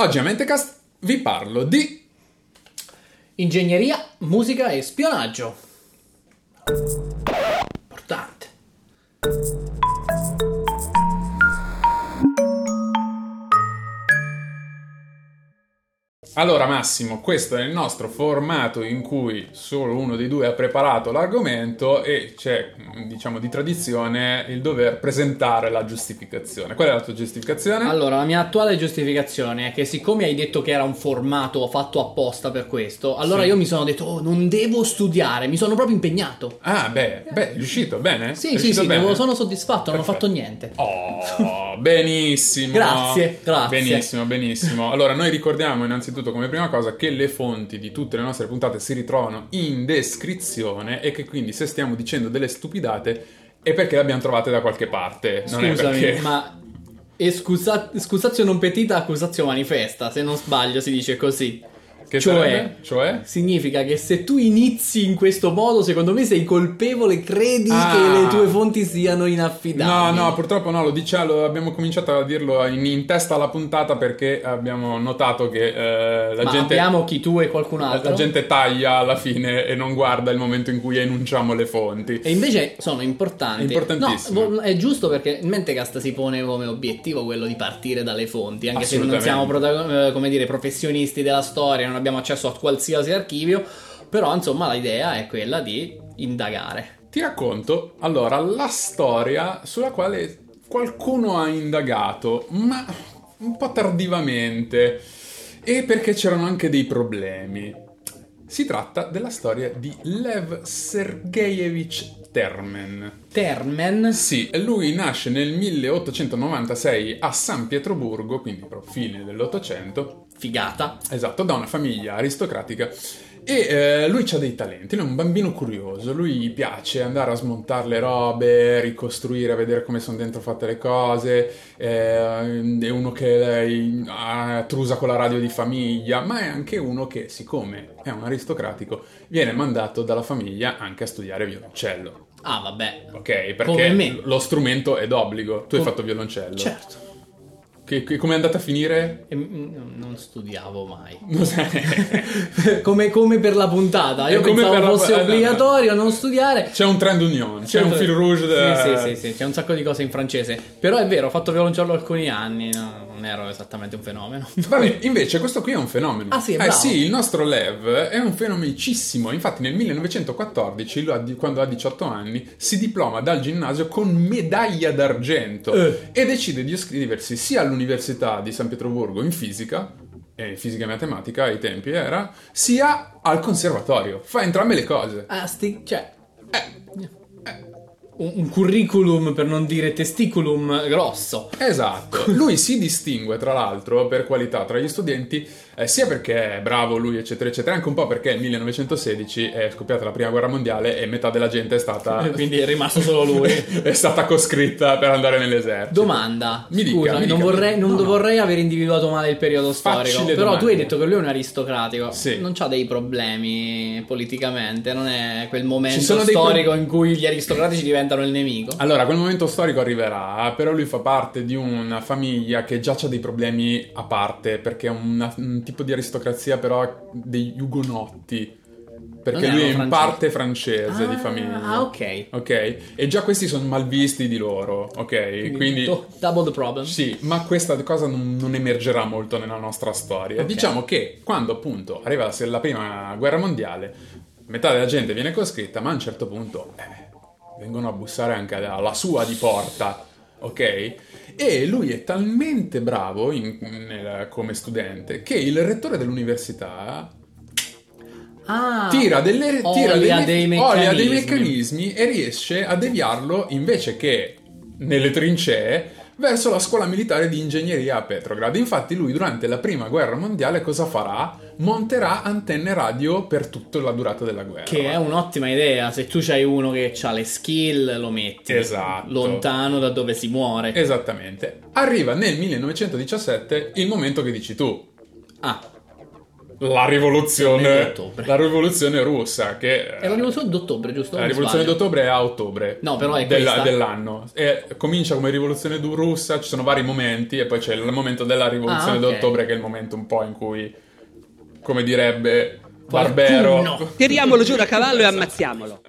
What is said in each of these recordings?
Oggi a Mentecast vi parlo di Ingegneria, musica e spionaggio. Allora Massimo, questo è il nostro formato in cui solo uno dei due ha preparato l'argomento e c'è, diciamo, di tradizione il dover presentare la giustificazione. Qual è la tua giustificazione? Allora, la mia attuale giustificazione è che siccome hai detto che era un formato fatto apposta per questo, allora Sì. io mi sono detto, oh, non devo studiare, mi sono proprio impegnato. Ah, beh, beh, è riuscito, bene? Sì, È sì, riuscito sì, bene? sono soddisfatto, non ho Perfetto. fatto niente. Oh, benissimo. Grazie, grazie. Benissimo, benissimo. Allora, noi ricordiamo innanzitutto come prima cosa che le fonti di tutte le nostre puntate si ritrovano in descrizione e che quindi se stiamo dicendo delle stupidate è perché le abbiamo trovate da qualche parte. Non è Scusami, perché... ma... Escusa... Scusatio non petita, accusatio manifesta, se non sbaglio si dice così. Che cioè-? Cioè? Significa che se tu inizi in questo modo, secondo me sei colpevole, credi Ah. che le tue fonti siano No, inaffidabili. no, purtroppo no, lo diciamo, abbiamo cominciato a dirlo in, in testa alla puntata perché abbiamo notato che eh, la Ma gente... abbiamo chi tu e qualcun altro. la gente taglia alla fine e non guarda il momento in cui enunciamo le fonti. E invece sono importanti. Importantissimo. No, è giusto perché Mentecast si pone come obiettivo quello di partire dalle fonti, anche se non siamo protago- eh, come dire, professionisti della storia, non abbiamo accesso a qualsiasi archivio, però insomma l'idea è quella di indagare. Ti racconto allora la storia sulla quale qualcuno ha indagato, ma un po' tardivamente e perché c'erano anche dei problemi. Si tratta della storia di Lev Sergeyevich Termen. Termen, Sì, lui nasce nel 1896 a San Pietroburgo, quindi proprio fine dell'Ottocento, figata. Esatto, da una famiglia aristocratica. E eh, lui ha dei talenti, lui è un bambino curioso, lui piace andare a smontare le robe, ricostruire, vedere come sono dentro fatte le cose, eh, è uno che ha trusa con la radio di famiglia, ma è anche uno che, siccome è un aristocratico, viene mandato dalla famiglia anche a studiare violoncello. Ah, vabbè. Ok, perché lo strumento è d'obbligo. Tu hai Com- fatto violoncello. Certo. Che, che- come è andata a finire? Non studiavo mai. Come, come per la puntata. Io come pensavo la- fosse no. obbligatorio non studiare. C'è un trend union, c'è un fil rouge. da- Sì, sì, sì, sì, c'è un sacco di cose in francese. Però è vero, ho fatto violoncello alcuni anni, no, non ero esattamente un fenomeno. Vabbè, invece questo qui è un fenomeno. Ah, sì, eh bravo. sì, il nostro Lev è un fenomenicissimo. Infatti nel 1914, lui ha di- quando ha 18 anni, si diploma dal ginnasio con medaglia d'argento Eh. e decide di iscriversi sia all'Università di San Pietroburgo in fisica, e fisica e matematica ai tempi era, sia al conservatorio. Fa entrambe le cose. Ah, sti- cioè, Eh, un, curriculum per non dire testiculum grosso. Esatto, lui si distingue tra l'altro per qualità tra gli studenti eh, sia perché è bravo lui eccetera eccetera, anche un po' perché nel 1916 è scoppiata la prima guerra mondiale e metà della gente è stata, Quindi è rimasto solo lui. è stata coscritta per andare nell'esercito. Domanda, Mi dica, scusa, mi non, dica. vorrei, non No, no. vorrei aver individuato male il periodo storico, però domande. tu hai detto che lui è un aristocratico, Sì. non c'ha dei problemi politicamente, non è quel momento storico in cui gli aristocratici diventano il nemico. Allora, quel momento storico arriverà, però lui fa parte di una famiglia che già ha dei problemi a parte, perché è una- un tipo di aristocrazia però degli ugonotti, perché Non lui è in francesi. parte francese di Ah, famiglia. Ah, ok. Ok, e già questi sono malvisti di loro, ok? Quindi, do- double the problem. sì, ma questa cosa non, non emergerà molto nella nostra storia. Ok. Diciamo che quando appunto arriva la, la prima guerra mondiale, metà della gente viene coscritta, ma a un certo punto eh, vengono a bussare anche alla sua di porta, ok? E lui è talmente bravo in- nel- come studente che il rettore dell'università Ah, tira, delle, tira delle- dei olia dei meccanismi. meccanismi e riesce a deviarlo invece che nelle trincee verso la scuola militare di ingegneria a Petrograd. Infatti lui durante la prima guerra mondiale cosa farà? Monterà antenne radio per tutta la durata della guerra. Che è un'ottima idea, se tu c'hai uno che ha le skill lo metti Esatto. lontano da dove si muore. Esattamente. Arriva nel 1917 il momento che dici tu. ah, la rivoluzione, la rivoluzione russa, che È la rivoluzione d'ottobre, giusto? la rivoluzione sbaglio? d'ottobre è a ottobre No, però è della- dell'anno. E comincia come rivoluzione russa, ci sono vari momenti, e poi c'è il momento della rivoluzione Ah, ok. d'ottobre, che è il momento un po' in cui, come direbbe Barbero. Qualcuno. Tiriamolo giù da cavallo e ammazziamolo.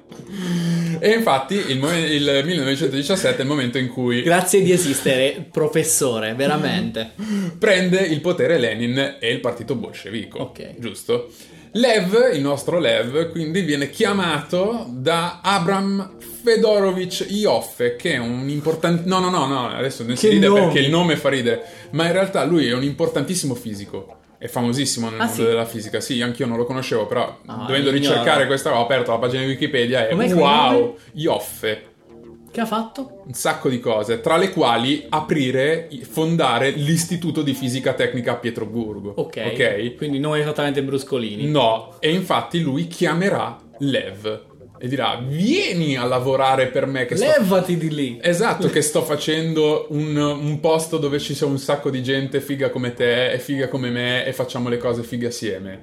E infatti il, mo- il 1917 è il momento in cui Grazie di esistere, professore, veramente. prende il potere Lenin e il partito bolscevico. Ok. Giusto? Lev, il nostro Lev, quindi viene chiamato da Abram Fedorovich Ioffe, che è un importante... No, no, no, no, adesso non si ride nome! perché il nome fa ridere, ma in realtà lui è un importantissimo fisico. È famosissimo nel Ah, mondo sì? della fisica. Sì, anch'io non lo conoscevo, però Ah, dovendo ignoro. ricercare questa ho aperto la pagina di Wikipedia e Com'è che wow? Ioffe Che ha fatto? un sacco di cose, tra le quali aprire, fondare l'Istituto di Fisica Tecnica a Pietroburgo. Ok. Ok? Quindi non esattamente bruscolini. No, e infatti lui chiamerà Lev e dirà: Vieni a lavorare per me. Che sto... Levati di lì. Esatto, che sto facendo un, un posto dove ci sia un sacco di gente figa come te e figa come me e facciamo le cose fighe assieme.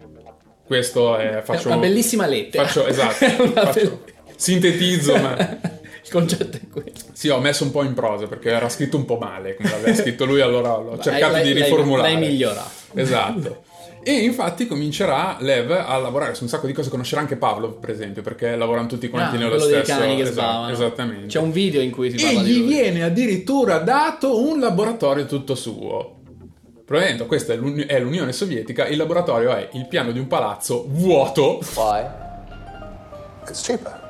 Questo è. Faccio È una bellissima lettera. Faccio, esatto. Faccio- bell- sintetizzo, ma. Il concetto è questo. Sì, ho messo un po' in prosa perché era scritto un po' male come l'aveva scritto lui, allora l'ho cercato L'hai- di riformulare. L'hai migliorato. Esatto. E infatti comincerà Lev a lavorare su un sacco di cose, conoscerà anche Pavlov, per esempio, perché lavorano tutti quanti Ah, nello stesso cani che esatto. Esattamente. C'è un video in cui si e parla di gli lui. viene addirittura dato un laboratorio tutto suo. Probabilmente questa è, l'Uni- è l'Unione Sovietica, il laboratorio è il piano di un palazzo vuoto Why? It's cheaper.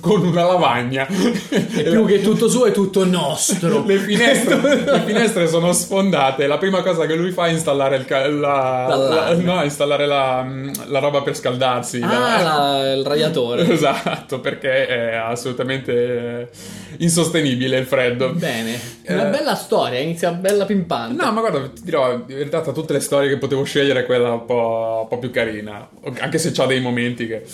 Con una lavagna. Più che tutto suo è tutto nostro. le, finestre, le finestre sono sfondate. La prima cosa che lui fa è installare il ca- la, la- no, installare la, la roba per scaldarsi. Ah, il radiatore. Esatto, perché è assolutamente eh, insostenibile il freddo. Bene. Una Eh. bella storia, inizia bella pimpante. No, ma guarda, ti dirò, in realtà tra tutte le storie che potevo scegliere, quella un po', un po' più carina. Anche se c'ha dei momenti che.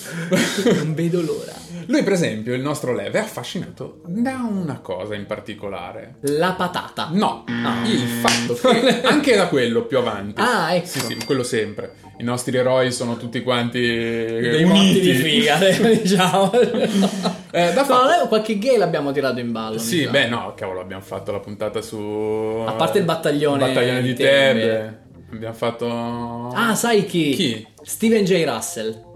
Non vedo l'ora. Lui, per esempio, il nostro Lev è affascinato da una cosa in particolare. La patata. No, il fatto che anche da quello più avanti. Ah, ecco. Sì, sì, quello sempre. I nostri eroi sono tutti quanti Dei morti di figa, diciamo. Eh, da No, fatto- noi qualche gay l'abbiamo tirato in ballo. Sì, beh, no, cavolo, abbiamo fatto la puntata su. A parte il battaglione il battaglione di di. Tebe. Abbiamo fatto. Ah, sai chi? Chi? Steven J. Russell.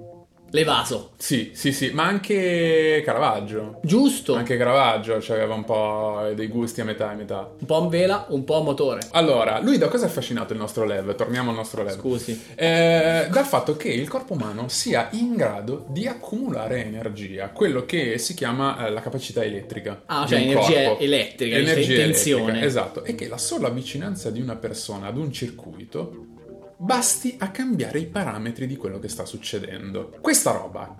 L'evaso. Sì, sì, sì, ma anche Caravaggio. Giusto. Anche Caravaggio cioè, aveva un po' dei gusti a metà e metà. Un po' a vela, un po' a motore. Allora, lui da cosa è affascinato il nostro Lev? Torniamo al nostro Lev. Scusi. Eh, dal fatto che il corpo umano sia in grado di accumulare energia, quello che si chiama eh, la capacità elettrica. Ah, cioè energia corpo. elettrica, energia di tensione. elettrica, esatto, e che la sola vicinanza di una persona ad un circuito basti a cambiare i parametri di quello che sta succedendo. Questa roba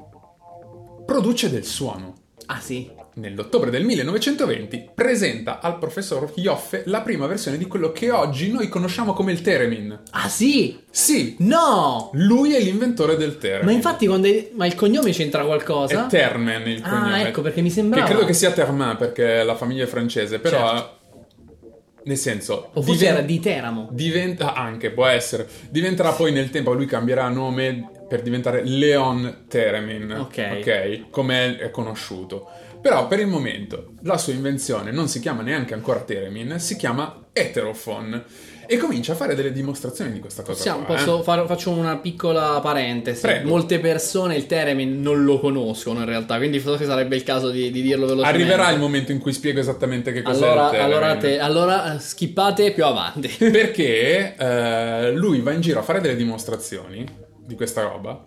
produce del suono. Ah, sì. Nell'ottobre del 1920 presenta al professor Ioffe la prima versione di quello che oggi noi conosciamo come il Theremin. Ah, sì. Sì, No. lui è l'inventore del Theremin. Ma infatti quando... hai- Ma il cognome c'entra qualcosa? È Termen il Ah, cognome. ecco, perché mi sembrava- Che credo che sia Termin perché la famiglia è francese, però... Certo. Nel senso... O forse diven- era di Teramo. Diventa... Anche, può essere. Diventerà poi nel tempo, lui cambierà nome per diventare Leon Theremin. Ok. Ok? Come è conosciuto. Però per il momento la sua invenzione non si chiama neanche ancora Theremin, si chiama Heterophone. E comincia a fare delle dimostrazioni di questa cosa Possiamo- qua. eh. posso fare- faccio una piccola parentesi. Prego. Molte persone il Teremin non lo conoscono in realtà, quindi forse sarebbe il caso di, di dirlo velocemente. Arriverà il momento in cui spiego esattamente che cos'è Allora, allora, te- allora eh, skippate più avanti. Perché eh, lui va in giro a fare delle dimostrazioni di questa roba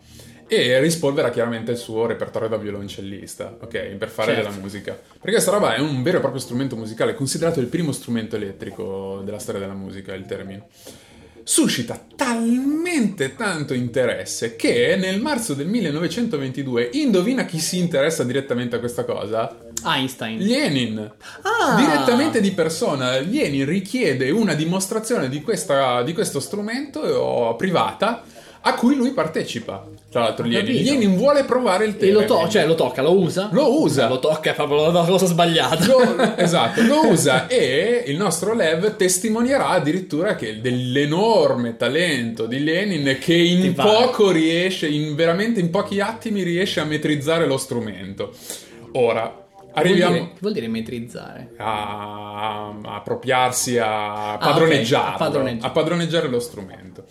e rispolvera chiaramente il suo repertorio da violoncellista, ok? Per fare Certo. della musica. Perché questa roba è un vero e proprio strumento musicale, considerato il primo strumento elettrico della storia della musica, il theremin. Suscita talmente tanto interesse che nel marzo del 1922, indovina chi si interessa direttamente a questa cosa? Einstein. Lenin. Ah! Direttamente di persona, Lenin richiede una dimostrazione di, questa- di questo strumento eh, privata a cui lui partecipa. Tra l'altro, Lenin. vuole provare il E Theremin. lo, to- cioè, lo tocca, lo usa? Lo usa. Lo tocca, è proprio la cosa sbagliata. Lo- esatto, lo usa e il nostro Lev testimonierà addirittura che dell'enorme talento di Lenin che in poco riesce, in veramente in pochi attimi riesce a metrizzare lo strumento. Ora, Che vuol arriviamo dire- che vuol dire metrizzare? a, a appropriarsi, a Ah, padroneggiarlo, ok, a padroneggiare. a padroneggiare lo strumento.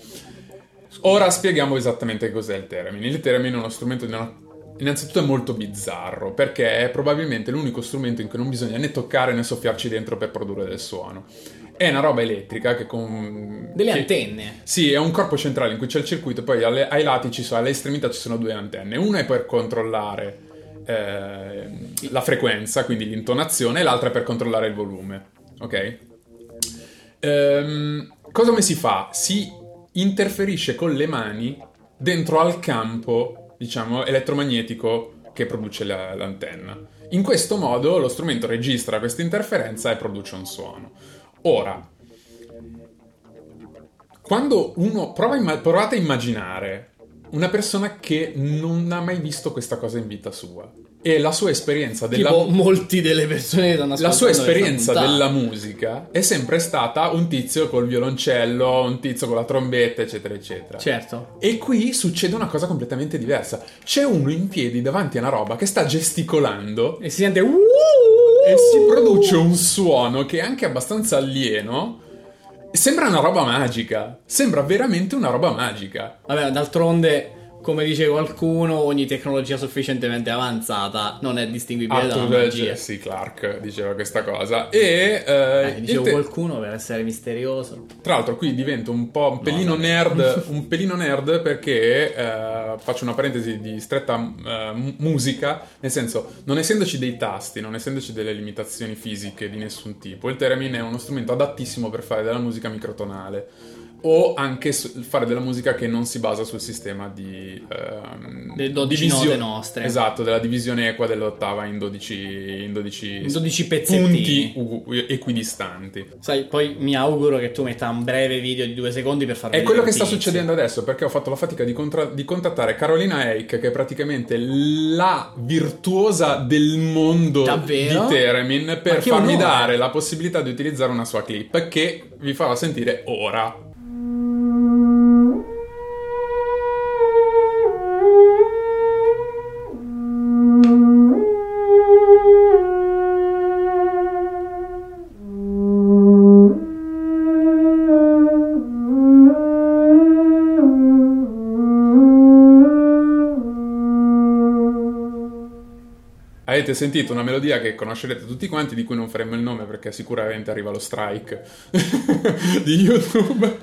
Ora spieghiamo esattamente cos'è il theremin. Il theremin è uno strumento di una... Innanzitutto è molto bizzarro perché è probabilmente l'unico strumento in cui non bisogna né toccare né soffiarci dentro per produrre del suono. È una roba elettrica che con... Delle che- antenne. Sì, è un corpo centrale in cui c'è il circuito, poi alle- ai lati ci sono, alle estremità ci sono due antenne. Una è per controllare eh, la frequenza, quindi l'intonazione, e l'altra è per controllare il volume. Ok? Ehm, cosa come si fa? Si interferisce con le mani dentro al campo, diciamo, elettromagnetico che produce la- l'antenna. In questo modo lo strumento registra questa interferenza e produce un suono. Ora, quando uno prova provate a immaginare una persona che non ha mai visto questa cosa in vita sua e la sua esperienza della Tipo, molti delle persone che la sua esperienza della musica è sempre stata un tizio col violoncello, un tizio con la trombetta, eccetera, eccetera. Certo. E qui succede una cosa completamente diversa. C'è uno in piedi davanti a una roba che sta gesticolando E si sente... E si produce un suono che è anche abbastanza alieno. Sembra una roba magica. Sembra veramente una roba magica. Vabbè, d'altronde, come dice qualcuno, ogni tecnologia sufficientemente avanzata non è distinguibile dalla Arthur magia. Jesse Clarke diceva questa cosa. E eh, Eh, dicevo te- qualcuno per essere misterioso. Tra l'altro qui divento un po' un pelino nerd, un pelino nerd perché eh, faccio una parentesi di stretta eh, mu- musica, nel senso, non essendoci dei tasti, non essendoci delle limitazioni fisiche di nessun tipo, il theremin è uno strumento adattissimo per fare della musica microtonale o anche fare della musica che non si basa sul sistema di ehm, Delle 12 divisio- note nostre. Esatto, della divisione equa dell'ottava in 12 in 12, In 12 punti pezzettini. u- equidistanti. Sai, poi mi auguro che tu metta un breve video di due secondi per far È quello che sta succedendo adesso perché ho fatto la fatica di, contra- di contattare Carolina Eich, che è praticamente la virtuosa del mondo Davvero? di Theremin, Ma per farmi onore! dare la possibilità di utilizzare una sua clip che vi farò sentire ora. Avete sentito una melodia che conoscerete tutti quanti, di cui non faremo il nome perché sicuramente arriva lo strike di YouTube.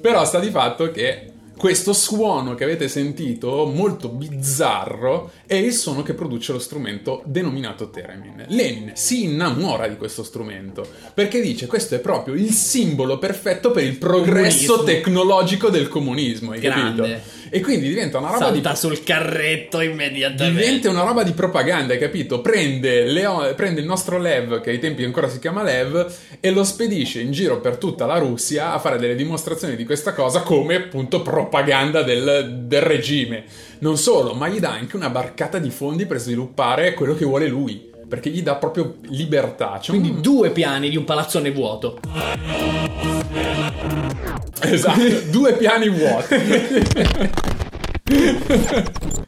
Però sta di fatto che questo suono che avete sentito, molto bizzarro, è il suono che produce lo strumento denominato theremin. Lenin si innamora di questo strumento perché dice questo è proprio il simbolo perfetto per il progresso Comunismo. tecnologico del comunismo, hai Grande. capito? E quindi diventa una roba di Salta sul carretto immediatamente. Diventa una roba di propaganda, hai capito? Prende, Leo- prende il nostro Lev, che ai tempi ancora si chiama Lev, e lo spedisce in giro per tutta la Russia a fare delle dimostrazioni di questa cosa come appunto propaganda del, del regime. Non solo, ma gli dà anche una barcata di fondi per sviluppare quello che vuole lui. Perché gli dà proprio libertà. C'è Quindi un- due piani di un palazzone vuoto. Esatto, due piani vuoti.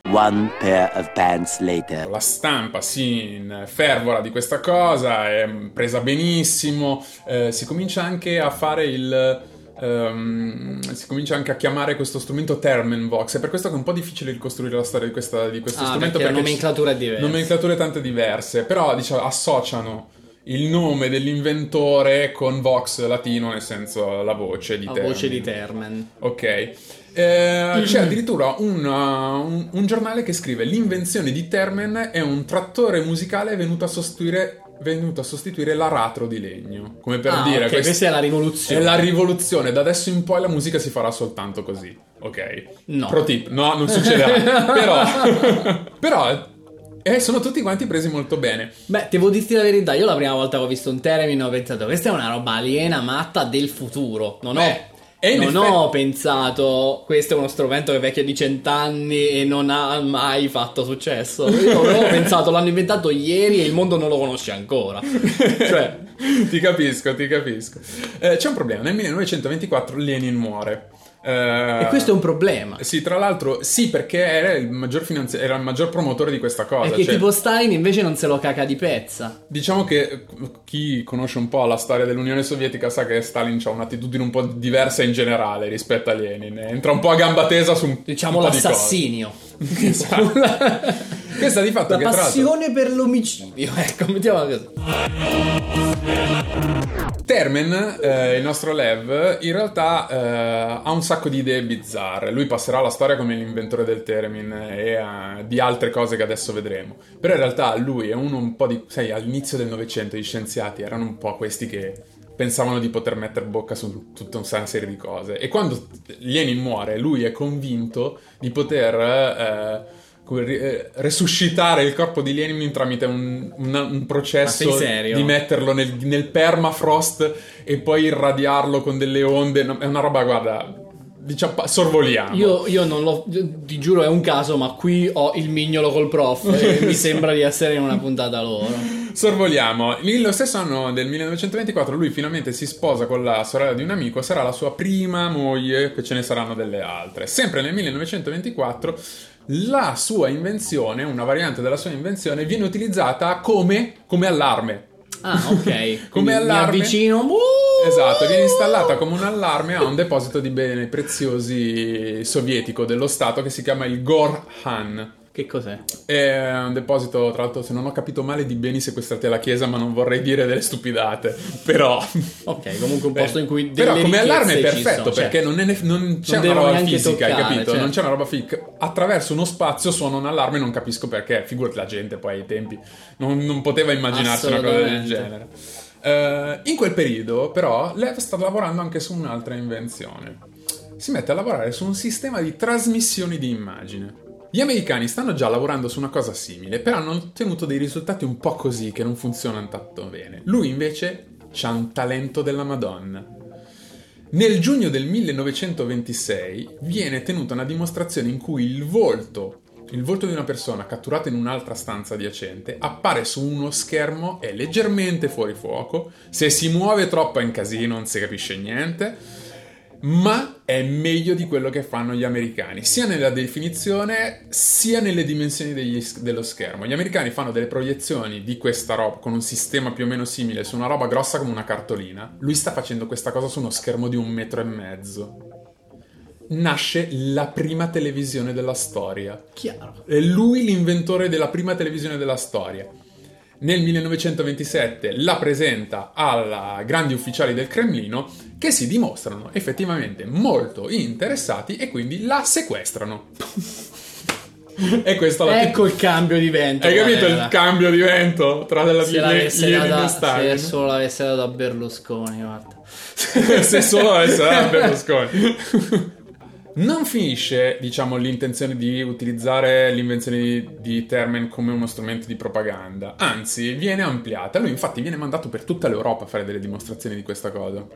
One pair of pants later. La stampa si infervora di questa cosa, è presa benissimo, eh, si comincia anche a fare il... ehm, si comincia anche a chiamare questo strumento Termenvox, è per questo che è un po' difficile ricostruire la storia di, questa- di questo Ah, strumento perché la nomenclatura è diversa. Nomenclature tante diverse, però diciamo, associano il nome dell'inventore con vox latino, nel senso la voce di La Termen. voce di Termen. Ok. Eh, c'è addirittura un, uh, un- un giornale che scrive l'invenzione di Termen è un trattore musicale venuto a sostituire, venuto a sostituire l'aratro di legno. Come per Ah, dire, ok, quest- questa è la rivoluzione. è la rivoluzione. Da adesso in poi la musica si farà soltanto così. Ok. No. Pro tip. No, non succederà. però, però eh, sono tutti quanti presi molto bene. Beh, devo dirti la verità, io la prima volta che ho visto un Theremin ho pensato questa è una roba aliena, matta del futuro. Non ho Beh, E non effetti- ho pensato questo è uno strumento che è vecchio di cent'anni e non ha mai fatto successo. Io avevo pensato l'hanno inventato ieri e il mondo non lo conosce ancora. Cioè, ti capisco, ti capisco. Eh, c'è un problema, nel 1924 Lenin muore. Eh, e questo è un problema. Sì, tra l'altro, sì, perché era il maggior, finanzi- era il maggior promotore di questa cosa. Che cioè, tipo Stalin invece non se lo caca di pezza. Diciamo che chi conosce un po' la storia dell'Unione Sovietica sa che Stalin ha un'attitudine un po' diversa in generale rispetto a Lenin. Entra un po' a gamba tesa su un, Diciamo un po' di cose. l'assassinio. Esatto. Questa di fatto La passione per l'omicidio. Ecco, mettiamola così. Termen, eh, il nostro Lev, in realtà eh, ha un sacco di idee bizzarre. Lui passerà alla storia come l'inventore del Termin e eh, di altre cose che adesso vedremo. Però in realtà lui è uno un po' di... Sai, all'inizio del Novecento gli scienziati erano un po' questi che pensavano di poter mettere bocca su tutta una serie di cose. E quando Lenin muore, lui è convinto di poter... eh, eh, resuscitare il corpo di Lenin tramite un, un- un processo di metterlo nel, nel permafrost e poi irradiarlo con delle onde. No, È una roba, guarda, diciamo, sorvoliamo. Io, io non lo. Ti giuro, è un caso, ma qui ho il mignolo col prof. E mi sembra di essere in una puntata loro. Sorvoliamo. Nello stesso anno del 1924 lui finalmente si sposa con la sorella di un amico, sarà la sua prima moglie, che ce ne saranno delle altre. Sempre nel 1924 la sua invenzione, una variante della sua invenzione, viene utilizzata come, come allarme. Ah, ok. Come allarme? Mi avvicino. Uh! Esatto, viene installata come un allarme a un deposito di beni preziosi sovietico dello Stato che si chiama il Gorhan. Che cos'è? È un deposito, tra l'altro, se non ho capito male, di beni sequestrati alla Chiesa, ma non vorrei dire delle stupidate. Però. Ok, comunque un posto in cui. Però come allarme è perfetto sono, cioè. perché non, è non c'è Non una roba fisica, hai toccare, capito? certo. Non c'è una roba fisica. Attraverso uno spazio suona un allarme e non capisco perché. Figurati la gente poi ai tempi non, non poteva immaginarsi una cosa del genere. Eh, in quel periodo, però, Lev sta lavorando anche su un'altra invenzione. Si mette a lavorare su un sistema di trasmissioni di immagine. Gli americani stanno già lavorando su una cosa simile, però hanno ottenuto dei risultati un po' così che non funzionano tanto bene. Lui invece ha un talento della Madonna. Nel giugno del 1926 viene tenuta una dimostrazione in cui il volto, il volto di una persona catturata in un'altra stanza adiacente, appare su uno schermo, è leggermente fuori fuoco, se si muove troppo è in casino, non si capisce niente, ma è meglio di quello che fanno gli americani, sia nella definizione sia nelle dimensioni degli- dello schermo. Gli americani fanno delle proiezioni di questa roba con un sistema più o meno simile su una roba grossa come una cartolina. Lui sta facendo questa cosa su uno schermo di un metro e mezzo. Nasce la prima televisione della storia. Chiaro. È lui l'inventore della prima televisione della storia. Nel 1927 la presenta ai grandi ufficiali del Cremlino che si dimostrano effettivamente molto interessati e quindi la sequestrano. e questa la Ecco il cambio di vento. Hai capito era. il cambio di vento tra la Se l'avesse Lenin data, se solo l'avesse dato a Berlusconi, guarda. se solo avesse dato a Berlusconi. Non finisce, diciamo, l'intenzione di utilizzare l'invenzione di, di Termen come uno strumento di propaganda, anzi, viene ampliata. Lui, infatti, viene mandato per tutta l'Europa a fare delle dimostrazioni di questa cosa.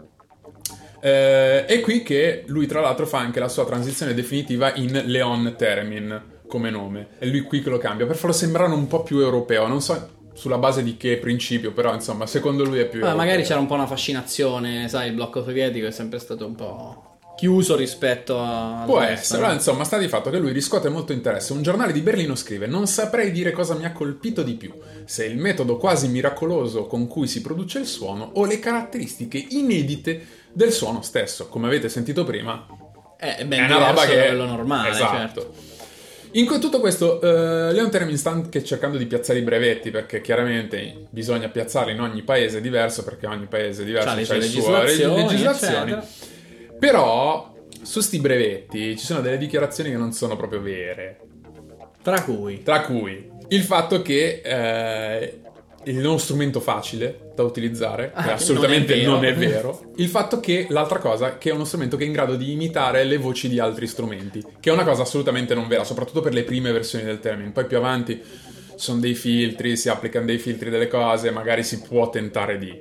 Eh, è qui che lui, tra l'altro, fa anche la sua transizione definitiva in Leon Termin come nome. È lui qui che lo cambia per farlo sembrare un po' più europeo. Non so sulla base di che principio, però, insomma, secondo lui è più. Vabbè, europeo. magari c'era un po' una fascinazione, sai, il blocco sovietico è sempre stato un po' chiuso rispetto a... Può essere, però insomma sta di fatto che lui riscuote molto interesse. Un giornale di Berlino scrive: Non saprei dire cosa mi ha colpito di più, se il metodo quasi miracoloso con cui si produce il suono o le caratteristiche inedite del suono stesso. Come avete sentito prima, Eh, ben è una roba che da quello normale, esatto. certo. In tutto questo, eh, Leon Termin sta anche cercando di piazzare i brevetti perché chiaramente bisogna piazzarli in ogni paese diverso perché ogni paese è diverso sue le sue legislazioni, legislazioni. Però su sti brevetti ci sono delle dichiarazioni che non sono proprio vere. Tra cui... Tra cui il fatto che eh, il non strumento facile da utilizzare, Ah, che assolutamente non non è è, vero. vero. Il fatto che l'altra cosa, che è uno strumento che è in grado di imitare le voci di altri strumenti, che è una cosa assolutamente non vera, soprattutto per le prime versioni del termine. Poi più avanti sono dei filtri, si applicano dei filtri delle cose, magari si può tentare di.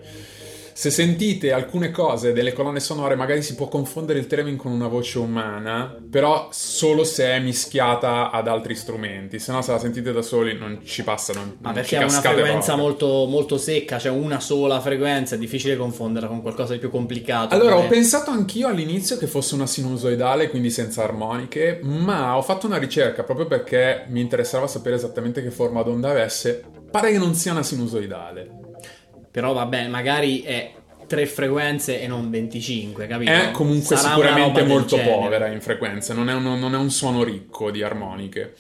Se sentite alcune cose delle colonne sonore, magari si può confondere il theremin con una voce umana, però solo se è mischiata ad altri strumenti. Se no, se la sentite da soli, non ci passa. Non, Ma perché è una frequenza molto, molto secca, c'è una sola frequenza, è difficile confonderla con qualcosa di più complicato. Allora, ho come- pensato anch'io all'inizio che fosse una sinusoidale, quindi senza armoniche, ma ho fatto una ricerca proprio perché mi interessava sapere esattamente che forma d'onda avesse. Pare che non sia una sinusoidale. Però vabbè, magari è tre frequenze e non 25, capito? È comunque Sarà sicuramente molto povera in frequenze, non è, uno- non è un suono ricco di armoniche.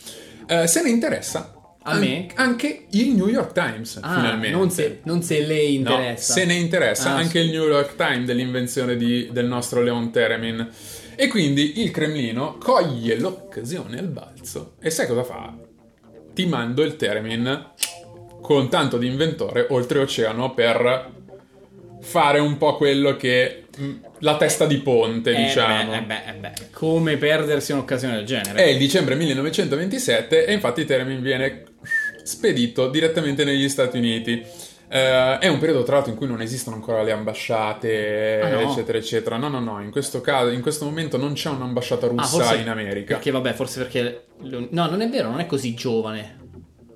Eh, se ne interessa A an- me? anche il New York Times, Ah, finalmente. non se, non se lei No, interessa. se ne interessa Ah, anche sì. il New York Times dell'invenzione di- del nostro Leon Theremin. E quindi il Cremlino coglie l'occasione al balzo. E sai cosa fa? Ti mando il Theremin con tanto di inventore oltreoceano per fare un po' quello che mh, la testa di ponte, Eh, diciamo. beh, eh beh, eh beh. Come perdersi un'occasione del genere? È il dicembre 1927 e infatti Theremin viene spedito direttamente negli Stati Uniti. Eh, è un periodo tra l'altro in cui non esistono ancora le ambasciate, Ah, no? eccetera, eccetera. No, no, no, in questo caso, in questo momento non c'è un'ambasciata Ah, russa forse in America. Perché vabbè, forse perché... No, non è vero, non è così giovane.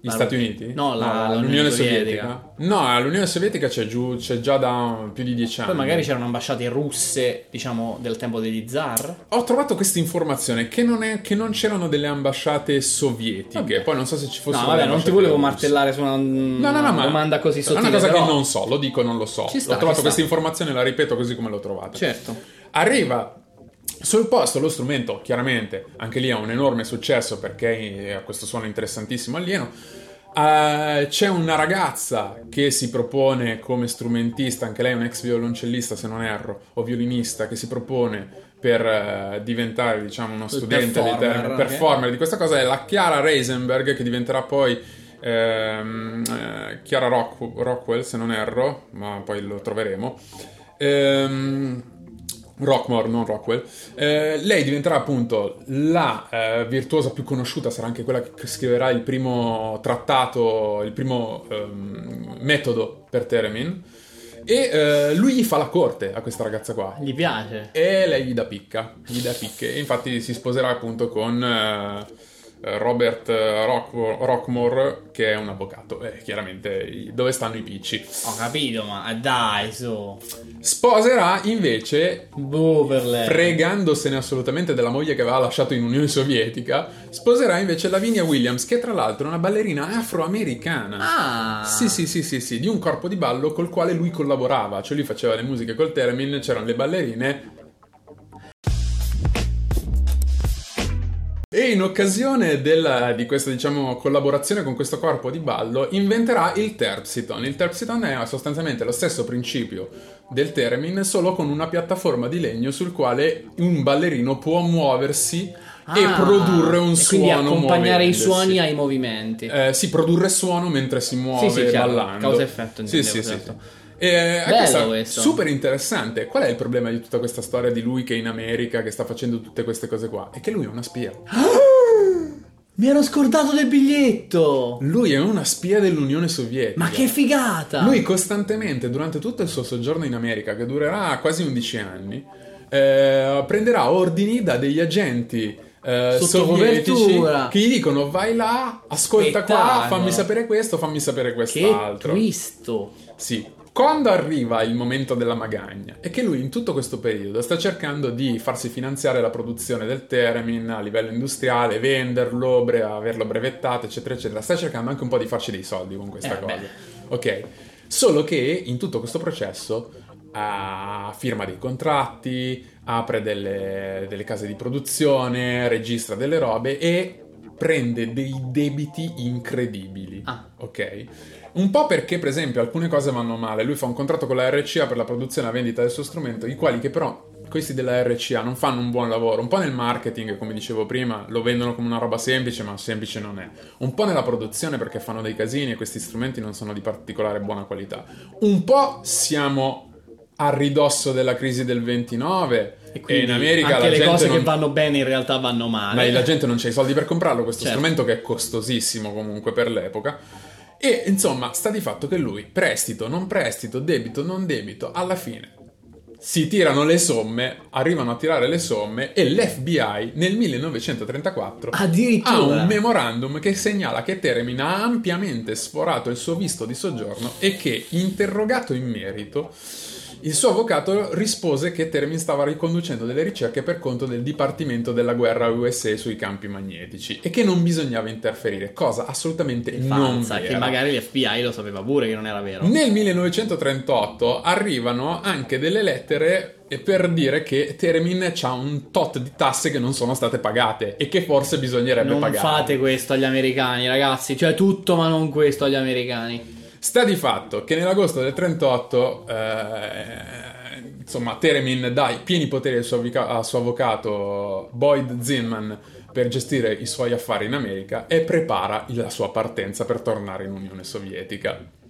Gli La- Stati Uniti? No, la- l'Unione l'Unione Sovietica. Sovietica. No, l'Unione Sovietica c'è, giù, c'è già da più di dieci anni. Poi magari c'erano ambasciate russe, diciamo, del tempo degli zar. Ho trovato questa informazione che non, è, che non c'erano delle ambasciate sovietiche. Poi non so se ci fossero. No, vabbè, non ti volevo russe. martellare su una, No, no, no, ma domanda così È sottile. una cosa però- che non so, lo dico, non lo so. Ci sta, Ho trovato questa informazione la ripeto così come l'ho trovata. Certo. Arriva sul posto lo strumento, chiaramente, anche lì ha un enorme successo perché ha questo suono interessantissimo alieno. Eh, c'è una ragazza che si propone come strumentista, anche lei è un ex violoncellista se non erro, o violinista, che si propone per eh, diventare diciamo uno studente performer, termini- ok. performer di questa cosa è la Chiara Reisenberg che diventerà poi ehm, eh, Chiara Rock- Rockwell se non erro, ma poi lo troveremo. Ehm, Rockmore, non Rockwell. Eh, lei diventerà appunto la eh, virtuosa più conosciuta, sarà anche quella che scriverà il primo trattato, il primo ehm, metodo per Theremin. E eh, lui gli fa la corte a questa ragazza qua. Gli piace. E lei gli dà picca, gli dà picche. E infatti si sposerà appunto con eh, Robert eh, Rock- Rockmore, che è un avvocato. E chiaramente dove stanno i picci. Ho capito, ma dai, su. Sposerà invece Boh per lei. fregandosene assolutamente della moglie che aveva lasciato in Unione Sovietica, sposerà invece Lavinia Williams, che tra l'altro è una ballerina afroamericana. Ah. Sì, sì, sì, sì, sì, di un corpo di ballo col quale lui collaborava, cioè lui faceva le musiche col Theremin, c'erano le ballerine. E in occasione della- di questa, diciamo, collaborazione con questo corpo di ballo, inventerà il Terpsiton. Il Terpsiton è sostanzialmente lo stesso principio del Theremin, solo con una piattaforma di legno sul quale un ballerino può muoversi e Ah, produrre un e suono. Quindi accompagnare i muovendosi. suoni ai movimenti. Eh, sì, produrre suono mentre si muove Sì, sì, ballando. causa-effetto, Sì, sì, intendevo, sì. Eh, Bello questo. super interessante. Qual è il problema di tutta questa storia di lui che è in America, che sta facendo tutte queste cose qua? È che lui è una spia. Mi ero scordato del biglietto. Lui è una spia dell'Unione Sovietica. Ma che figata! Lui costantemente, durante tutto il suo soggiorno in America, che durerà quasi 11 anni, eh, prenderà ordini da degli agenti eh, sovietici che gli dicono vai là, ascolta qua, Spettacolo. fammi sapere questo, fammi sapere che quest'altro. twisto. Sì. Quando arriva il momento della magagna, è che lui in tutto questo periodo sta cercando di farsi finanziare la produzione del Theremin a livello industriale, venderlo, bre- averlo brevettato, eccetera, eccetera. Sta cercando anche un po' di farci dei soldi con questa Eh, cosa. beh. Ok. Solo che in tutto questo processo ah, firma dei contratti, apre delle, delle case di produzione, registra delle robe e prende dei debiti incredibili. Ah. Ok? Un po' perché, per esempio, alcune cose vanno male. Lui fa un contratto con la RCA per la produzione e la vendita del suo strumento, i quali che però questi della RCA non fanno un buon lavoro. Un po' nel marketing, come dicevo prima, lo vendono come una roba semplice, ma semplice non è. Un po' nella produzione perché fanno dei casini e questi strumenti non sono di particolare buona qualità. Un po' siamo a ridosso della crisi del 29 e, quindi in America anche le cose non... che vanno bene in realtà vanno male. Ma la gente non c'ha i soldi per comprarlo, questo Certo. strumento che è costosissimo comunque per l'epoca. E insomma, sta di fatto che lui, prestito, non prestito, debito, non debito, alla fine si tirano le somme, arrivano a tirare le somme e l'FBI nel 1934 Addirittura. ha un memorandum che segnala che Teremin ha ampiamente sforato il suo visto di soggiorno e che, interrogato in merito, il suo avvocato rispose che Teremin stava riconducendo delle ricerche per conto del Dipartimento della Guerra USA sui campi magnetici e che non bisognava interferire, cosa assolutamente non Fanza, vera. che magari l'FBI lo sapeva pure che non era vero. Nel 1938 arrivano anche delle lettere per dire che Teremin ha un tot di tasse che non sono state pagate e che forse bisognerebbe Non pagare. fate questo agli americani, ragazzi. Cioè, tutto, ma non questo agli americani. Sta di fatto che nell'agosto del 38, eh, insomma, Teremin dà i pieni poteri al suo, avvica- al suo avvocato Boyd Zinman per gestire i suoi affari in America e prepara la sua partenza per tornare in Unione Sovietica.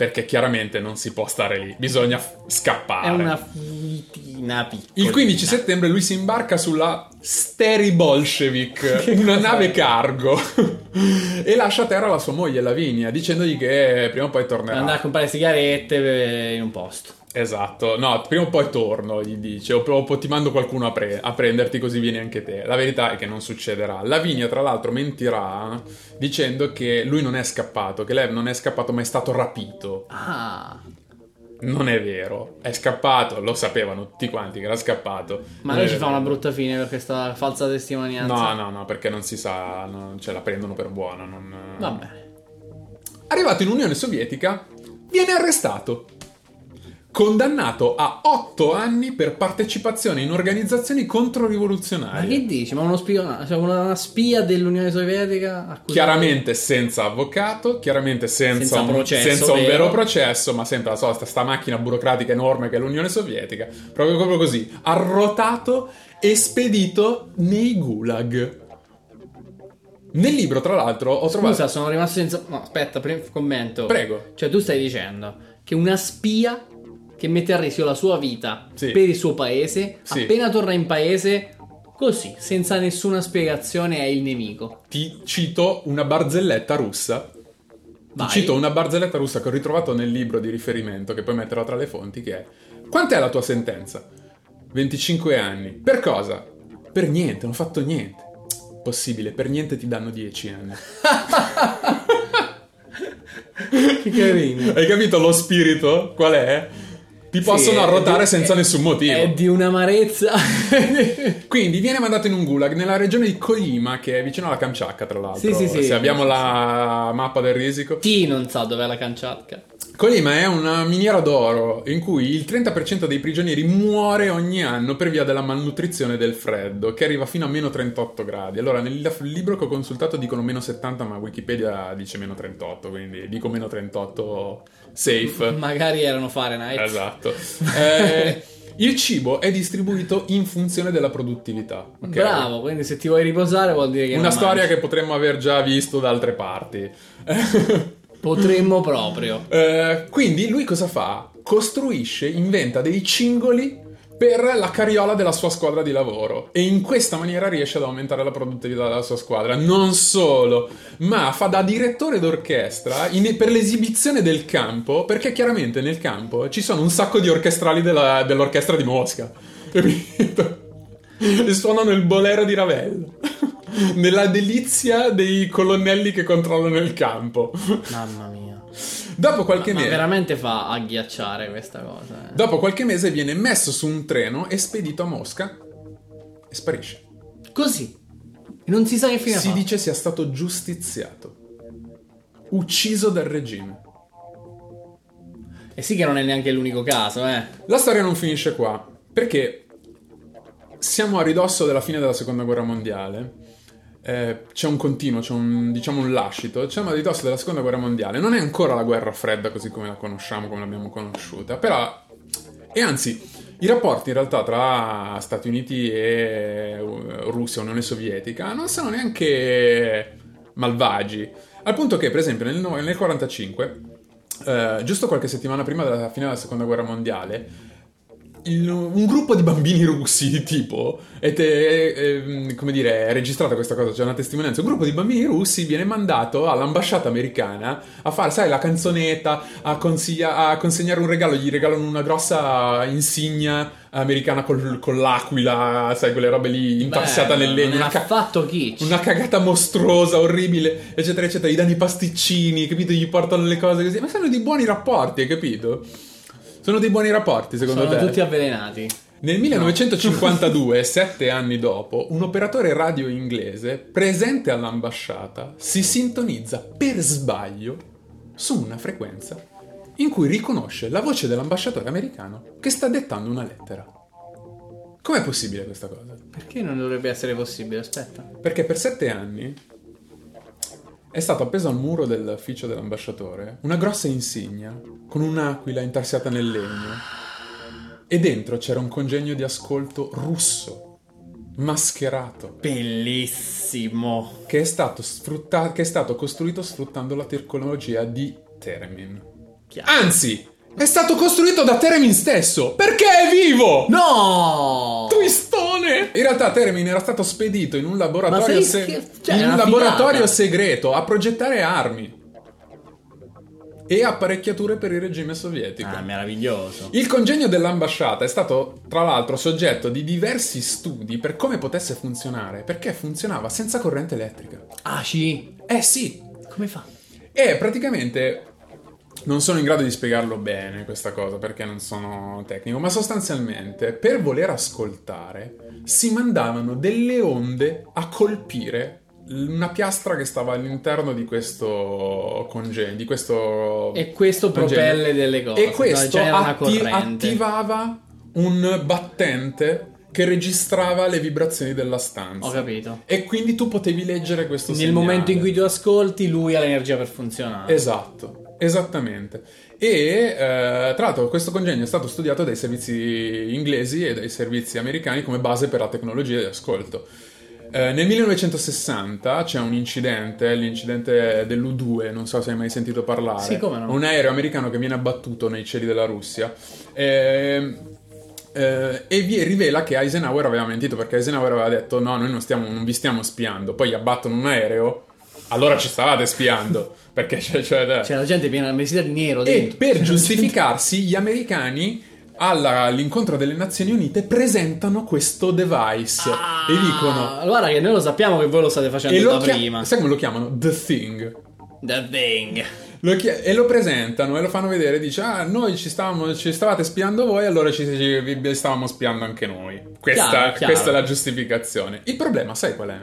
Perché chiaramente non si può stare lì, bisogna f- scappare. È una fitina piccola. Il 15 settembre lui si imbarca sulla Steri Bolshevik, una nave cargo, e lascia a terra la sua moglie Lavinia, dicendogli che prima o poi tornerà. Andare a comprare sigarette in un posto. Esatto, no, prima o poi torno, gli dice, o, o ti mando qualcuno a, pre- a prenderti così vieni anche te. La verità è che non succederà. Lavinia, tra l'altro, mentirà dicendo che lui non è scappato, che lei non è scappato ma è stato rapito. Ah, Non è vero, è scappato, lo sapevano tutti quanti che era scappato. ma lui è ci fa una brutta fine per questa falsa testimonianza. No, no, no, perché non si sa, non- ce la prendono per buona. Non... Va bene. Arrivato in Unione Sovietica, viene arrestato. Condannato a 8 anni per partecipazione in organizzazioni Ma controrivoluzionarie. che dici? Ma uno spia, cioè una, spia dell'Unione Sovietica? accusata- Chiaramente senza avvocato, chiaramente senza, Senza un, processo senza un vero. processo, ma sempre la solita sta macchina burocratica enorme che è l'Unione Sovietica. Proprio, proprio così, arrotato e spedito nei gulag. Nel libro, tra l'altro, ho trovato... Scusa, sono rimasto senza. No, aspetta, commento. Prego. Cioè, tu stai dicendo che una spia che mette a rischio la sua vita Sì. per il suo paese, Sì. appena torna in paese, così, senza nessuna spiegazione, è il nemico. Ti cito una barzelletta russa Vai. Ti cito una barzelletta russa che ho ritrovato nel libro di riferimento, che poi metterò tra le fonti, che è Quant'è la tua sentenza? 25 anni. Per cosa? Per niente, non ho fatto niente. Possibile, per niente ti danno 10 anni. Che carino. Hai capito lo spirito? Qual è? Ti possono Sì, arrotare è- senza è- nessun motivo. È di un'amarezza. Quindi viene mandato in un gulag nella regione di Kolyma, che è vicino alla Kamchatka, tra l'altro. Sì, sì, sì. Se abbiamo la mappa del risico. Chi non sa dov'è la Kamchatka? Colima è una miniera d'oro in cui il 30% dei prigionieri muore ogni anno per via della malnutrizione e del freddo, che arriva fino a meno 38 gradi. Allora, nel libro che ho consultato dicono meno 70, ma Wikipedia dice meno 38, quindi dico meno 38 safe. Magari erano Fahrenheit. Esatto. Eh, il cibo è distribuito in funzione della produttività. ok? Bravo, quindi se ti vuoi riposare vuol dire che Una storia mangi. che potremmo aver già visto da altre parti. Potremmo proprio. Eh, quindi lui cosa fa? Costruisce, inventa dei cingoli per la carriola della sua squadra di lavoro e in questa maniera riesce ad aumentare la produttività della sua squadra. Non solo, ma fa da direttore d'orchestra in- per l'esibizione del campo, perché chiaramente nel campo ci sono un sacco di orchestrali della- dell'orchestra di Mosca. Capito? E suonano il bolero di Ravello. Nella delizia dei colonnelli che controllano il campo. Mamma mia. Dopo qualche Ma mese. veramente fa agghiacciare questa cosa. eh. Dopo qualche mese viene messo su un treno e spedito a Mosca e sparisce. Così. Non si sa che fine Si fa. dice sia stato giustiziato, ucciso dal regime. E sì che non è neanche l'unico caso, eh. La storia non finisce qua, perché siamo a ridosso della fine della seconda guerra mondiale. eh, c'è un continuo, c'è un, diciamo un lascito. Siamo a ridosso della seconda guerra mondiale. Non è ancora la guerra fredda così come la conosciamo, come l'abbiamo conosciuta, però. E anzi, i rapporti in realtà tra Stati Uniti e uh, Russia, Unione Sovietica, non sono neanche malvagi. Al punto che, per esempio, nel, no- nel 45, eh, giusto qualche settimana prima della fine della seconda guerra mondiale, il- un gruppo di bambini russi, tipo, e te- ehm, come dire, è registrata questa cosa, c'è una testimonianza, un gruppo di bambini russi viene mandato all'ambasciata americana a fare, sai, la canzonetta, a, consiglia- a consegnare un regalo, gli regalano una grossa insignia americana col- con l'aquila, sai, quelle robe lì intarsiata Bello, nel legno. una ha ca- fatto kitsch. una cagata mostruosa, orribile, eccetera, eccetera. Gli danno i pasticcini, capito? Gli portano le cose così. Ma sono dei buoni rapporti, hai capito? Sono dei buoni rapporti, secondo Sono te? tutti avvelenati. Nel 1952, sette anni dopo, un operatore radio inglese presente all'ambasciata si sintonizza per sbaglio su una frequenza in cui riconosce la voce dell'ambasciatore americano che sta dettando una lettera. Com'è possibile questa cosa? Perché non dovrebbe essere possibile? Aspetta. Perché per sette anni è stato appeso al muro dell'ufficio dell'ambasciatore una grossa insignia con un'aquila intarsiata nel legno e dentro c'era un congegno di ascolto russo, mascherato, Bellissimo. che è stato, sfrutta- che è stato costruito sfruttando la tecnologia di Theremin. Chiaro. Anzi, è stato costruito da Theremin stesso, perché è vivo! No! In realtà Theremin era stato spedito in un laboratorio, sei se- cioè, in un laboratorio segreto a progettare armi e apparecchiature per il regime sovietico. Ah, meraviglioso. Il congegno dell'ambasciata è stato, tra l'altro, soggetto di diversi studi per come potesse funzionare, perché funzionava senza corrente elettrica. Ah, sì. Eh sì, Come fa? e praticamente non sono in grado di spiegarlo bene questa cosa perché non sono tecnico, ma sostanzialmente per voler ascoltare si mandavano delle onde a colpire una piastra che stava all'interno di questo congegno, di questo E questo congegno. propelle delle cose. E questo Già era una atti- attivava un battente che registrava le vibrazioni della stanza. Ho capito. E quindi tu potevi leggere questo Nel segnale. momento in cui tu ascolti, lui ha l'energia per funzionare. Esatto, esattamente. E eh, tra l'altro questo congegno è stato studiato dai servizi inglesi e dai servizi americani come base per la tecnologia di ascolto. Eh, nel 1960 c'è un incidente, l'incidente dell'U-2, non so se hai mai sentito parlare. Sì, come no. Un aereo americano che viene abbattuto nei cieli della Russia. Ehm, eh, e vi rivela che Eisenhower aveva mentito perché Eisenhower aveva detto no, noi non, stiamo, non vi stiamo spiando, poi abbattono un aereo, allora ci stavate spiando, perché c'è... c'è- C'è la gente piena vestita di nero e dentro. per giustificarsi gli americani alla- all'incontro delle Nazioni Unite presentano questo device e dicono... Ah, guarda che noi lo sappiamo che voi lo state facendo E lo da chia- prima. sai come lo chiamano? The Thing. The thing. Lo chi- e lo presentano e lo fanno vedere. Dice: Ah, noi ci, stavamo, ci stavate spiando voi, allora ci, ci- vi stavamo spiando anche noi. Questa, Chiaro, chiaro. questa è la giustificazione. Il problema, sai qual è?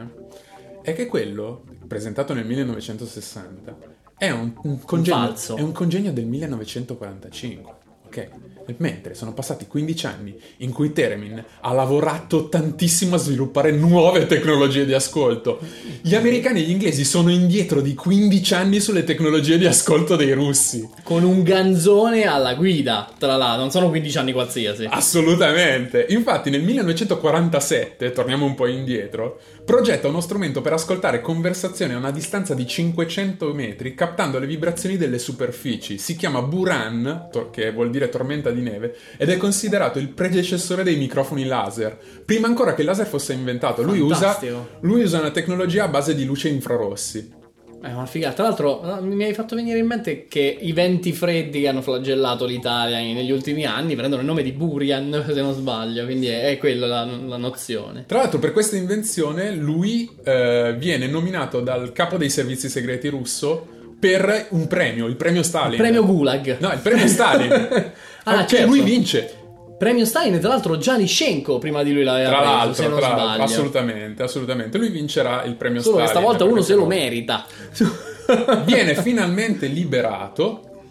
È che quello, presentato nel 1960, è un, un congegno, è un congegno del 1945. Ok? Mentre sono passati 15 anni in cui Teremin ha lavorato tantissimo a sviluppare nuove tecnologie di ascolto. Gli americani e gli inglesi sono indietro di 15 anni sulle tecnologie di ascolto dei russi. Con un ganzone alla guida, tra l'altro. Non sono 15 anni qualsiasi. Assolutamente. Infatti nel 1947, torniamo un po' indietro, progetta uno strumento per ascoltare conversazioni a una distanza di 500 metri captando le vibrazioni delle superfici. Si chiama Buran, che vuol dire tormenta di neve, ed è considerato il predecessore dei microfoni laser. Prima ancora che il laser fosse inventato, lui usa, lui usa una tecnologia a base di luce infrarossi. È una figata. Tra l'altro, mi hai fatto venire in mente che i venti freddi che hanno flagellato l'Italia negli ultimi anni prendono il nome di Burian, se non sbaglio. Quindi è, quella la, la nozione. Tra l'altro, per questa invenzione, lui eh, viene nominato dal capo dei servizi segreti russo per un premio, il premio Stalin. Premio Gulag. No, il premio Stalin. Ah, Cioè, certo. lui vince. Premio Stalin, tra l'altro, Gianni Schenko prima di lui l'aveva Tra preso, se non tra sbaglio. assolutamente, assolutamente. Lui vincerà il premio Solo che Stalin. stavolta uno se lo merita. Viene finalmente liberato,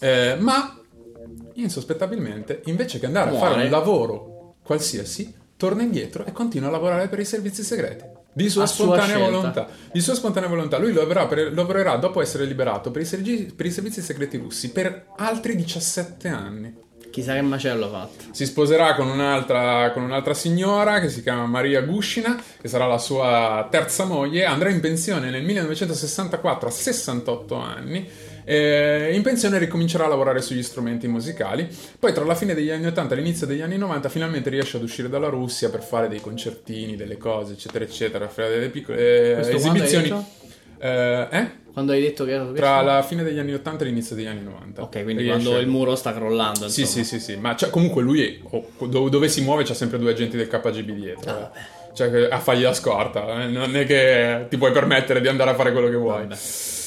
eh, ma insospettabilmente, invece che andare a Muore. fare un lavoro qualsiasi, torna indietro e continua a lavorare per i servizi segreti. Di sua sua spontanea scelta. volontà. Di sua spontanea volontà. Lui lavorerà, per- lavorerà dopo essere liberato per i, sergi- per i servizi segreti russi per altri 17 anni. Chissà che macello ha fatto. Si sposerà con un'altra, con un'altra signora che si chiama Maria Gushina, che sarà la sua terza moglie. Andrà in pensione nel 1964 a 68 anni Eh, in pensione ricomincerà a lavorare sugli strumenti musicali. Poi, tra la fine degli anni 80 e l'inizio degli anni 90, finalmente riesce ad uscire dalla Russia per fare dei concertini, delle cose, eccetera, eccetera, fare delle piccole eh, esibizioni. Eh, eh? Quando hai detto che era Tra la fine degli anni 80 e l'inizio degli anni 90. Ok, quindi Riesce- quando il muro sta crollando. Sì, insomma. sì, sì, sì, ma cioè, comunque lui oh, do- dove si muove c'ha sempre due agenti del KGB dietro. Ah, eh. Cioè, a fargli la scorta, eh. non è che ti puoi permettere di andare a fare quello che vuoi. Vabbè,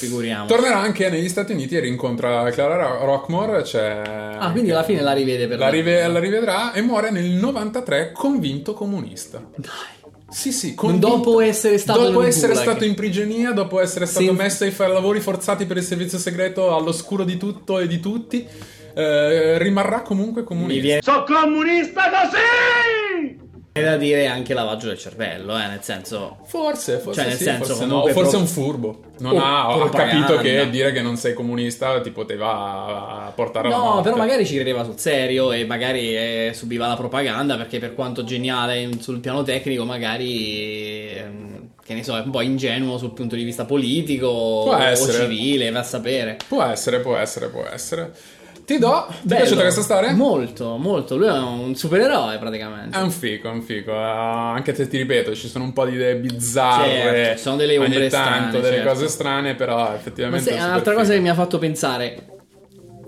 figuriamo. Tornerà anche negli Stati Uniti e rincontra Clara Ro- Rockmore. C'è ah, quindi alla fine la rivede per la, rive- la rivedrà e muore nel 93 convinto comunista. Dai. Sì, sì, convinto- Dopo essere stato dopo nel essere gulag. stato in prigionia, dopo essere stato Sen- messo ai fare lavori forzati per il servizio segreto all'oscuro di tutto e di tutti, eh, rimarrà comunque comunista. Sono comunista così! Da dire anche lavaggio del cervello, eh, nel senso... Forse, forse Cioè, nel sì, senso, forse no. forse è un furbo. Non Oh, ha, ha capito che dire che non sei comunista ti poteva a portare alla No, morte. però magari ci credeva sul serio e magari eh, subiva la propaganda perché per quanto geniale sul piano tecnico magari, ehm, che ne so, è un po' ingenuo sul punto di vista politico Può o essere. civile, va a sapere. Può essere, può essere, può essere. Ti do. Ti è piaciuta questa storia? Molto, molto. Lui è un supereroe praticamente. È un fico, è un fico. Eh, anche se ti ripeto, ci sono un po' di idee bizzarre. Certo, sono delle ombre ogni tanto, strane, delle certo. cose strane, però Ma effettivamente. se, è un'altra cosa che mi ha fatto pensare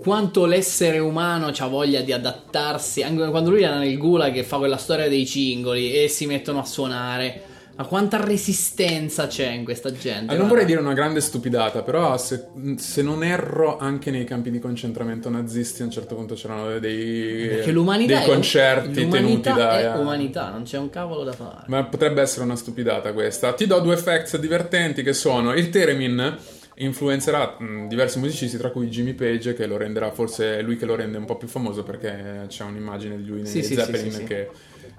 quanto l'essere umano ha voglia di adattarsi, anche quando lui era nel gulag che fa quella storia dei cingoli e si mettono a suonare, ma quanta resistenza c'è in questa gente. Ah, non vorrei dire una grande stupidata, però se, se non erro anche nei campi di concentramento nazisti a un certo punto c'erano dei, l'umanità dei è- concerti l'umanità tenuti da... è umanità, non c'è un cavolo da fare. Ma potrebbe essere una stupidata questa. Ti do due facts divertenti che sono il Theremin influenzerà mh, diversi musicisti, tra cui Jimmy Page, che lo renderà forse è lui che lo rende un po' più famoso perché c'è un'immagine di lui nei Sì, Zeppelin sì, sì. Che,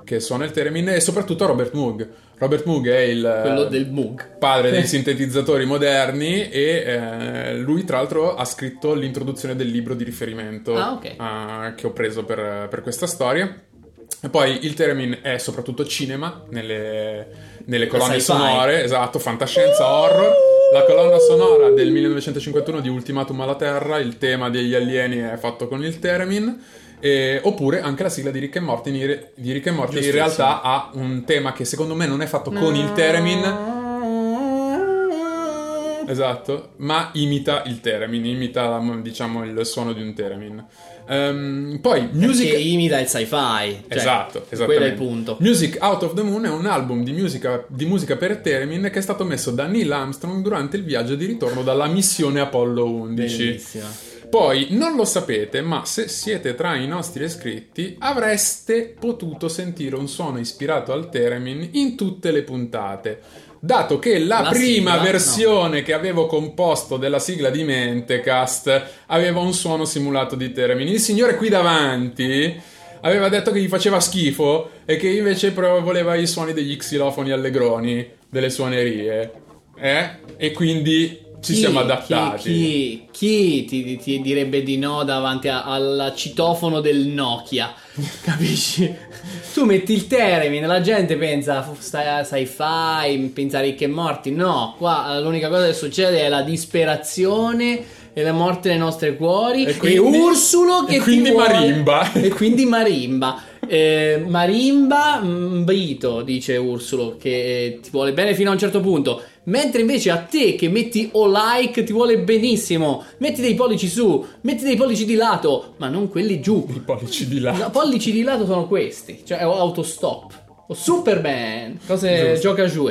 che suona il Theremin e soprattutto Robert Moog. Robert Moog è il del Moog. padre dei sintetizzatori moderni e eh, lui tra l'altro ha scritto l'introduzione del libro di riferimento Ah, ok. eh, che ho preso per, per questa storia. E poi il Theremin è soprattutto cinema, nelle, nelle colonne sonore, esatto, fantascienza, horror. La colonna sonora del 1951 di Ultimatum alla Terra, il tema degli alieni è fatto con il Theremin. E- oppure anche la sigla di Rick e Morty, in, di Rick e Morty in realtà ha un tema che secondo me non è fatto con il Theremin, Esatto, ma imita il theremin, imita diciamo il suono di un theremin. Ehm, poi Music Che imita il sci-fi. Cioè, Esatto. Quello è il punto. Music Out of the Moon è un album di musica, di musica per theremin che è stato messo da Neil Armstrong durante il viaggio di ritorno dalla missione Apollo 11. Bellissima. Poi non lo sapete, ma se siete tra i nostri iscritti avreste potuto sentire un suono ispirato al theremin in tutte le puntate. Dato che la, La prima sigla? versione che avevo composto della sigla di Mentecast aveva un suono simulato di theremin, il signore qui davanti aveva detto che gli faceva schifo e che invece voleva i suoni degli xilofoni allegroni, delle suonerie. Eh? E quindi ci Chi- siamo adattati. Chi, chi, chi ti, ti direbbe di no davanti a- al citofono del Nokia? Capisci? Tu metti il Theremin, la gente pensa "Fu- stai sci-fi, pensa ricchi e morti. No, qua l'unica cosa che succede è la disperazione e la morte nei nostri cuori. E E, quindi- Ursulo che e ti quindi vuole- marimba. E quindi marimba. Eh, marimba mbito, dice Ursulo, che ti vuole bene fino a un certo punto. Mentre invece a te che metti o like ti vuole benissimo. Metti dei pollici su, metti dei pollici di lato, ma non quelli giù. I pollici di là. No, pollici di lato sono questi, cioè autostop o Superman, cose Giusto. gioca giù.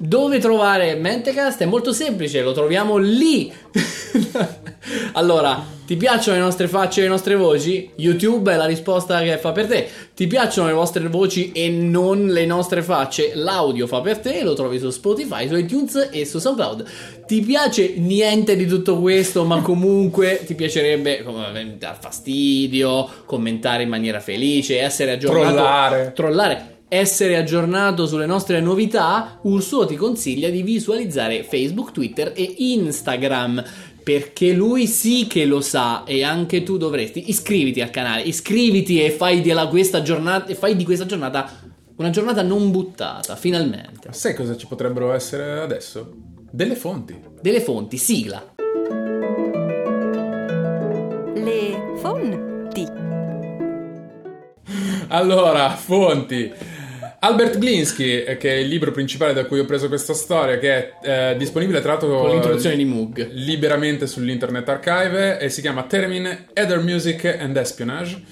Dove trovare Mentecast? È molto semplice, lo troviamo lì. allora, ti piacciono le nostre facce e le nostre voci? YouTube è la risposta che fa per te. Ti piacciono le vostre voci e non le nostre facce? L'audio fa per te, lo trovi su Spotify, su iTunes e su SoundCloud. Ti piace niente di tutto questo, ma comunque ti piacerebbe dar fastidio, commentare in maniera felice, essere aggiornato, Trollare. trollare, essere aggiornato sulle nostre novità, Ursuo ti consiglia di visualizzare Facebook, Twitter e Instagram perché lui sì che lo sa e anche tu dovresti. Iscriviti al canale, iscriviti e fai, giornata, e fai di questa giornata una giornata non buttata, finalmente. Sai cosa ci potrebbero essere adesso? Delle fonti. Delle fonti, sigla. Le fonti. Allora, fonti. Albert Glinsky, eh, che è il libro principale da cui ho preso questa storia, che è eh, disponibile tra l'altro Con l'introduzione di Moog. liberamente sull'Internet Archive e si chiama Termin Ether Music and Espionage.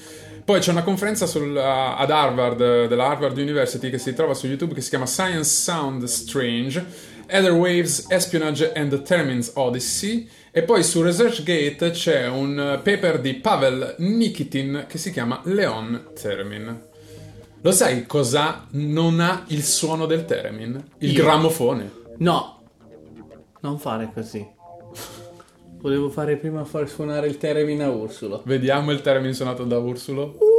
Poi c'è una conferenza sul- ad Harvard, della Harvard University, che si trova su YouTube, che si chiama Science Sound Strange, Ether Waves, Espionage and the Termin's Odyssey. E poi su ResearchGate c'è un paper di Pavel Nikitin che si chiama Leon Termin. Lo sai cosa non ha il suono del Termin? Il Io. grammofone. No, non fare così. Volevo fare prima far suonare il Teremin a Ursulo. Vediamo il Termin suonato da Ursulo. Grammofonen!